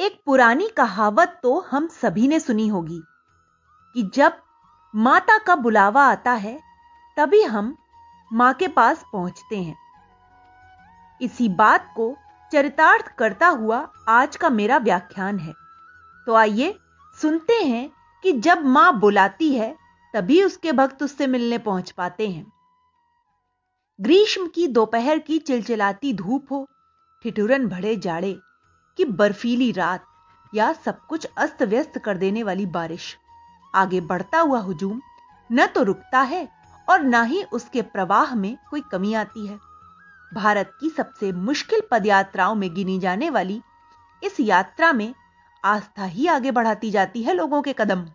एक पुरानी कहावत तो हम सभी ने सुनी होगी कि जब माता का बुलावा आता है, तभी हम माँ के पास पहुँचते हैं। इसी बात को चरितार्थ करता हुआ आज का मेरा व्याख्यान है। तो आइए सुनते हैं कि जब माँ बुलाती है, तभी उसके भक्त उससे मिलने पहुँच पाते हैं। ग्रीष्म की दोपहर की चिलचिलाती धूप हो, ठिठुरन भरे जाड़े कि बर्फीली रात या सब कुछ अस्त व्यस्त कर देने वाली बारिश। आगे बढ़ता हुआ हुजूम न तो रुकता है और ना ही उसके प्रवाह में कोई कमी आती है। भारत की सबसे मुश्किल पदयात्राओं में गिनी जाने वाली इस यात्रा में आस्था ही आगे बढ़ाती जाती है लोगों के कदम।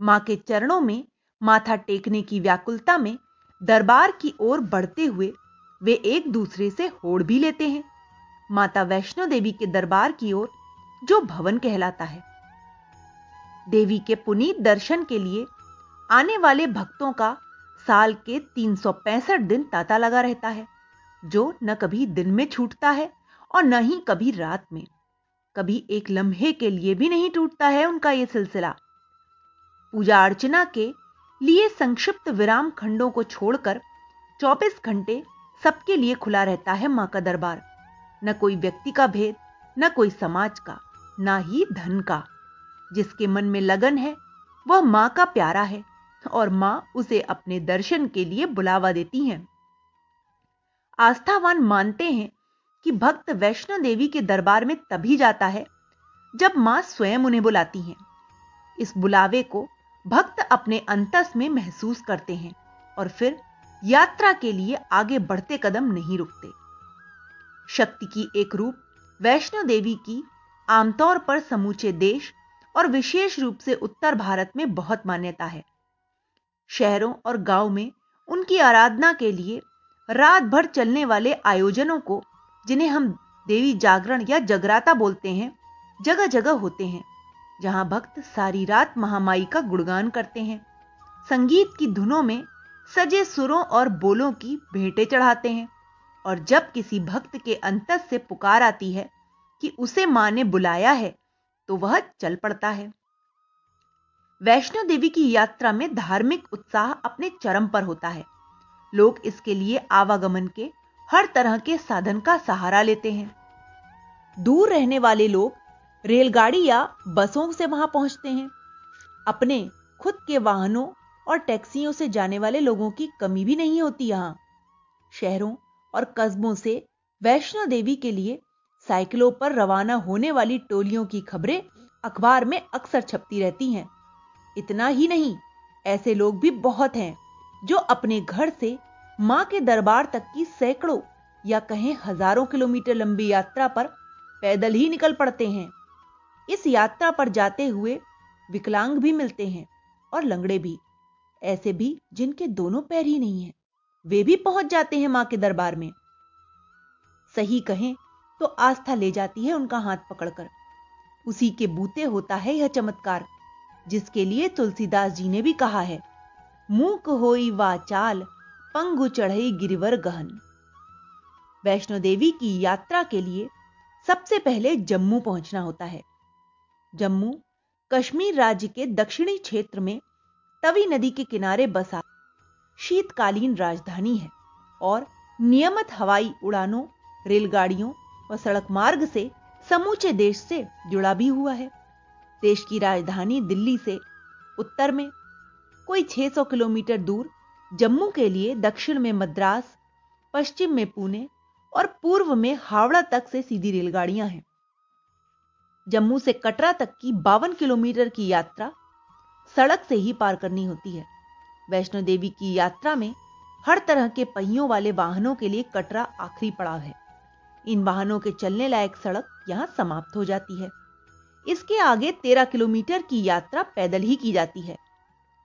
माँ के चरणों में माथा टेकने की व्याकुलता में दरबार की ओर बढ़ते हुए वे एक दूसरे से होड़ भी लेते हैं। माता वैष्णो देवी के दरबार की ओर जो भवन कहलाता है। देवी के पुनीत दर्शन के लिए आने वाले भक्तों का साल के तीन सौ पैंसठ दिन ताता लगा रहता है, जो न कभी दिन में छूटता है और न ही कभी रात में। कभी एक लम्हे के लिए भी नहीं टूटता है उनका यह सिलसिला। पूजा अर्चना के लिए संक्षिप्त विराम खंडों को छोड़कर 24 घंटे सबके लिए खुला रहता है माँ का दरबार। न कोई व्यक्ति का भेद, न कोई समाज का, ना ही धन का। जिसके मन में लगन है, वह माँ का प्यारा है और माँ उसे अपने दर्शन के लिए बुलावा देती हैं। आस्थावान मानते हैं कि भक्त वैष्णो देवी के दरबार में तभी जाता है, जब माँ स्वयं उन्हें बुलाती हैं। इस बुलावे को भक्त अपने अंतस में महसूस करते हैं और फिर यात्रा के लिए आगे बढ़ते कदम नहीं रुकते। शक्ति की एक रूप, वैष्णो देवी की, आमतौर पर समूचे देश और विशेष रूप से उत्तर भारत में बहुत मान्यता है। शहरों और गाँव में उनकी आराधना के लिए रात भर चलने वाले आयोजनों को, जिन्हें हम देवी जागरण या जगराता बोलते हैं जगह जगह होते हैं, जहाँ भक्त सारी रात महामाई का गुणगान करते हैं। संगीत की धुनों में सजे सुरों और बोलों की भेंटें चढ़ाते हैं। और जब किसी भक्त के अंतस से पुकार आती है कि उसे माँ ने बुलाया है तो वह चल पड़ता है। वैष्णो देवी की यात्रा में धार्मिक उत्साह अपने चरम पर होता है। लोग इसके लिए आवागमन के हर तरह के साधन का सहारा लेते हैं। दूर रहने वाले लोग रेलगाड़ी या बसों से वहाँ पहुँचते हैं। अपने खुद के वाहनों और टैक्सियों से जाने वाले लोगों की कमी भी नहीं होती यहाँ। शहरों और कस्बों से वैष्णो देवी के लिए साइकिलों पर रवाना होने वाली टोलियों की खबरें अखबार में अक्सर छपती रहती हैं। इतना ही नहीं, ऐसे लोग भी बहुत हैं जो अपने घर से माँ के दरबार तक की सैकड़ों या कहें हज़ारों किलोमीटर लंबी यात्रा पर पैदल ही निकल पड़ते हैं। इस यात्रा पर जाते हुए विकलांग भी मिलते हैं और लंगड़े भी, ऐसे भी जिनके दोनों पैर ही नहीं हैं। वे भी पहुँच जाते हैं माँ के दरबार में। सही कहें तो आस्था ले जाती है उनका हाथ पकड़कर। उसी के बूते होता है यह चमत्कार, जिसके लिए तुलसीदास जी ने भी कहा है, मूक होई चाल, पंगु चढ़ई गिरिवर गहन। वैष्णो देवी की यात्रा के लिए सबसे पहले जम्मू पहुँचना होता है। जम्मू कश्मीर राज्य के दक्षिणी क्षेत्र में तवी नदी के किनारे बसा शीतकालीन राजधानी है और नियमित हवाई उड़ानों, रेलगाड़ियों और सड़क मार्ग से समूचे देश से जुड़ा भी हुआ है। देश की राजधानी दिल्ली से उत्तर में कोई 600 किलोमीटर दूर, जम्मू के लिए दक्षिण में मद्रास, पश्चिम में पुणे और पूर्व में हावड़ा तक से सीधी रेलगाड़ियाँ हैं। जम्मू से कटरा तक की बावन किलोमीटर की यात्रा सड़क से ही पार करनी होती है। वैष्णो देवी की यात्रा में हर तरह के पहियों वाले वाहनों के लिए कटरा आखिरी पड़ाव है। इन वाहनों के चलने लायक सड़क यहाँ समाप्त हो जाती है। इसके आगे तेरह किलोमीटर की यात्रा पैदल ही की जाती है,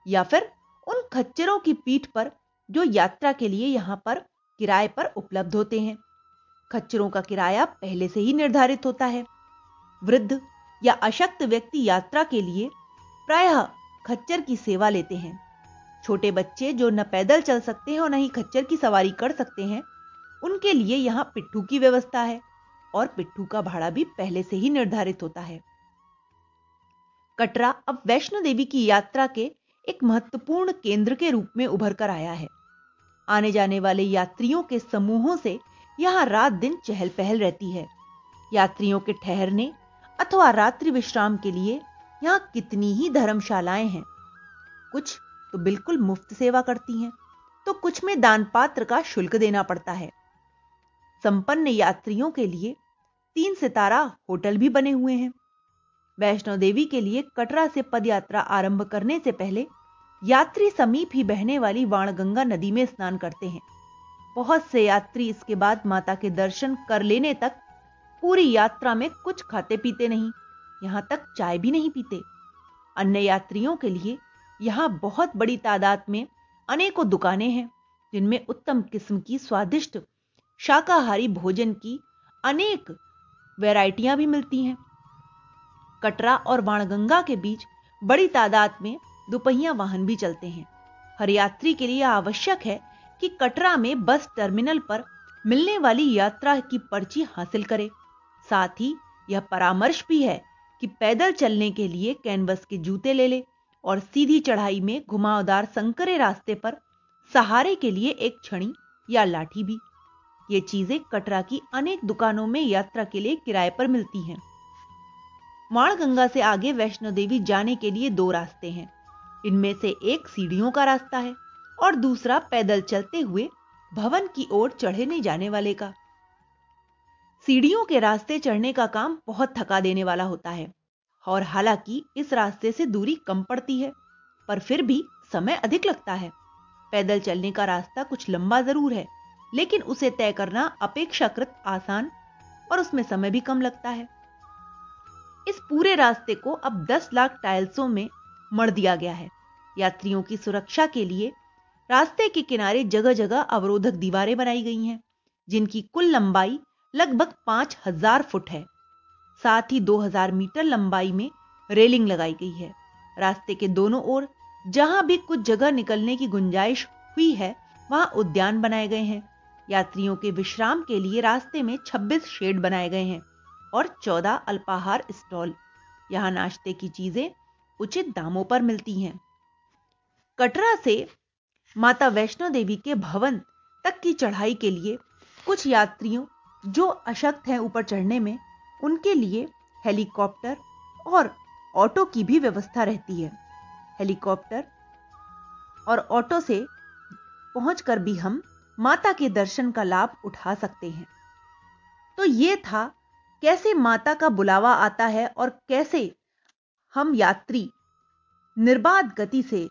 या फिर उन खच्चरों की पीठ पर जो यात्रा के लिए यहाँ पर किराए पर उपलब्ध होते हैं। खच्चरों का किराया पहले से ही निर्धारित होता है। वृद्ध या अशक्त व्यक्ति यात्रा के लिए प्रायः खच्चर की सेवा लेते हैं। छोटे बच्चे जो न पैदल चल सकते हैं और न ही खच्चर की सवारी कर सकते हैं, उनके लिए यहाँ पिट्ठू की व्यवस्था है और पिट्ठू का भाड़ा भी पहले से ही निर्धारित होता है। कटरा अब वैष्णो देवी की यात्रा के एक महत्वपूर्ण केंद्र के रूप में उभर कर आया है। आने जाने वाले यात्रियों के समूहों से यहाँ रात दिन चहल पहल रहती है। यात्रियों के ठहरने अथवा रात्रि विश्राम के लिए यहाँ कितनी ही धर्मशालाएँ हैं। कुछ तो बिल्कुल मुफ़्त सेवा करती हैं। तो कुछ में दान पात्र का शुल्क देना पड़ता है। संपन्न यात्रियों के लिए तीन सितारा होटल भी बने हुए हैं। वैष्णो देवी के लिए कटरा से पदयात्रा आरंभ करने से पहले यात्री समीप ही बहने वाली वाणगंगा नदी में स्नान करते हैं। बहुत से यात्री इसके बाद माता के दर्शन कर लेने तक पूरी यात्रा में कुछ खाते पीते नहीं, यहाँ तक चाय भी नहीं पीते। अन्य यात्रियों के लिए यहाँ बहुत बड़ी तादाद में अनेकों दुकानें हैं, जिनमें उत्तम किस्म की स्वादिष्ट शाकाहारी भोजन की अनेक वैरायटियाँ भी मिलती हैं। कटरा और वाणगंगा के बीच बड़ी तादाद में दोपहिया वाहन भी चलते हैं। हर यात्री के लिए आवश्यक है कि कटरा में बस टर्मिनल पर मिलने वाली यात्रा की पर्ची हासिल करे। साथ ही यह परामर्श भी है कि पैदल चलने के लिए कैनवस के जूते ले ले। और सीधी चढ़ाई में घुमावदार संकरे रास्ते पर सहारे के लिए एक छड़ी या लाठी भी। ये चीज़ें कटरा की अनेक दुकानों में यात्रा के लिए किराए पर मिलती हैं। माणगंगा से आगे वैष्णो देवी जाने के लिए दो रास्ते हैं। इनमें से एक सीढ़ियों का रास्ता है और दूसरा पैदल चलते हुए भवन की ओर चढ़े नहीं जाने वाले का। सीढ़ियों के रास्ते चढ़ने का काम बहुत थका देने वाला होता है। और हालाँकि इस रास्ते से दूरी कम पड़ती है, पर फिर भी समय अधिक लगता है। पैदल चलने का रास्ता कुछ लंबा ज़रूर है, लेकिन उसे तय करना अपेक्षाकृत आसान और उसमें समय भी कम लगता है। इस पूरे रास्ते को अब 10 लाख टाइल्सों में मर दिया गया है। यात्रियों की सुरक्षा के लिए रास्ते के किनारे जगह जगह अवरोधक दीवारें बनाई गई हैं, जिनकी कुल लंबाई लगभग पाँच हज़ार फुट है। साथ ही 2000 मीटर लंबाई में रेलिंग लगाई गई है। रास्ते के दोनों ओर जहाँ भी कुछ जगह निकलने की गुंजाइश हुई है, वहाँ उद्यान बनाए गए हैं। यात्रियों के विश्राम के लिए रास्ते में 26 शेड बनाए गए हैं और 14 अल्पाहार स्टॉल। यहाँ नाश्ते की चीज़ें उचित दामों पर मिलती हैं। कटरा से माता वैष्णो देवी के भवन तक की चढ़ाई के लिए कुछ यात्रियों जो अशक्त हैं ऊपर चढ़ने में उनके लिए हेलीकॉप्टर और ऑटो की भी व्यवस्था रहती है। हेलीकॉप्टर और ऑटो से पहुंचकर भी हम माता के दर्शन का लाभ उठा सकते हैं। तो ये था कैसे माता का बुलावा आता है और कैसे हम यात्री निर्बाध गति से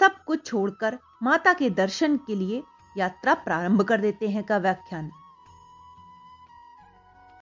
सब कुछ छोड़कर माता के दर्शन के लिए यात्रा प्रारंभ कर देते हैं का व्याख्यान।